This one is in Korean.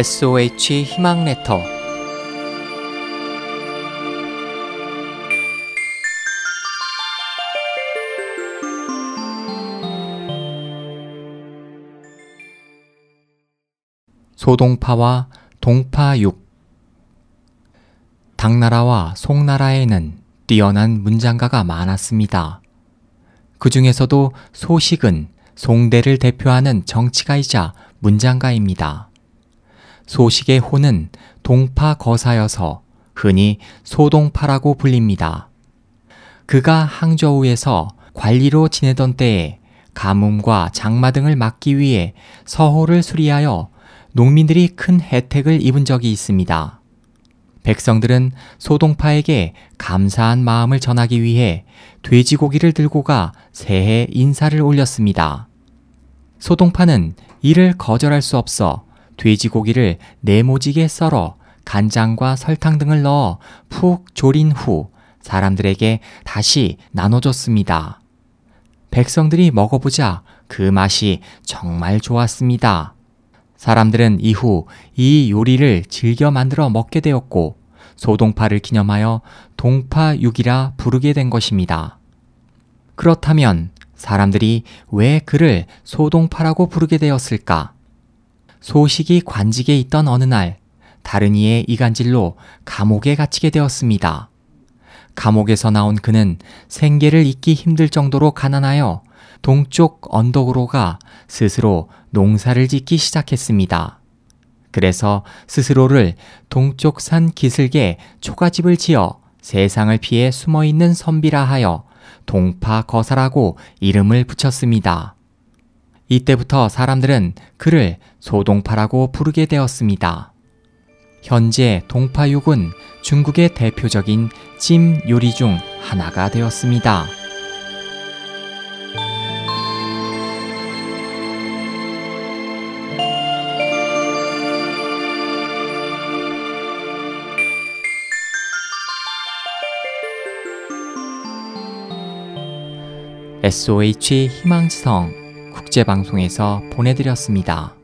SOH 희망 레터 소동파와 동파육 당나라와 송나라에는 뛰어난 문장가가 많았습니다. 그 중에서도 소식은 송대를 대표하는 정치가이자 문장가입니다. 소식의 호는 동파 거사여서 흔히 소동파라고 불립니다. 그가 항저우에서 관리로 지내던 때에 가뭄과 장마 등을 막기 위해 서호를 수리하여 농민들이 큰 혜택을 입은 적이 있습니다. 백성들은 소동파에게 감사한 마음을 전하기 위해 돼지고기를 들고 가 새해 인사를 올렸습니다. 소동파는 이를 거절할 수 없어 돼지고기를 네모지게 썰어 간장과 설탕 등을 넣어 푹 졸인 후 사람들에게 다시 나눠줬습니다. 백성들이 먹어보자 그 맛이 정말 좋았습니다. 사람들은 이후 이 요리를 즐겨 만들어 먹게 되었고 소동파를 기념하여 동파육이라 부르게 된 것입니다. 그렇다면 사람들이 왜 그를 소동파라고 부르게 되었을까? 소식이 관직에 있던 어느 날 다른 이의 이간질로 감옥에 갇히게 되었습니다. 감옥에서 나온 그는 생계를 잇기 힘들 정도로 가난하여 동쪽 언덕으로 가 스스로 농사를 짓기 시작했습니다. 그래서 스스로를 동쪽 산 기슭에 초가집을 지어 세상을 피해 숨어 있는 선비라 하여 동파 거사라고 이름을 붙였습니다. 이때부터 사람들은 그를 소동파라고 부르게 되었습니다. 현재 동파육은 중국의 대표적인 찜 요리 중 하나가 되었습니다. SOH 희망지성 국제방송에서 보내드렸습니다.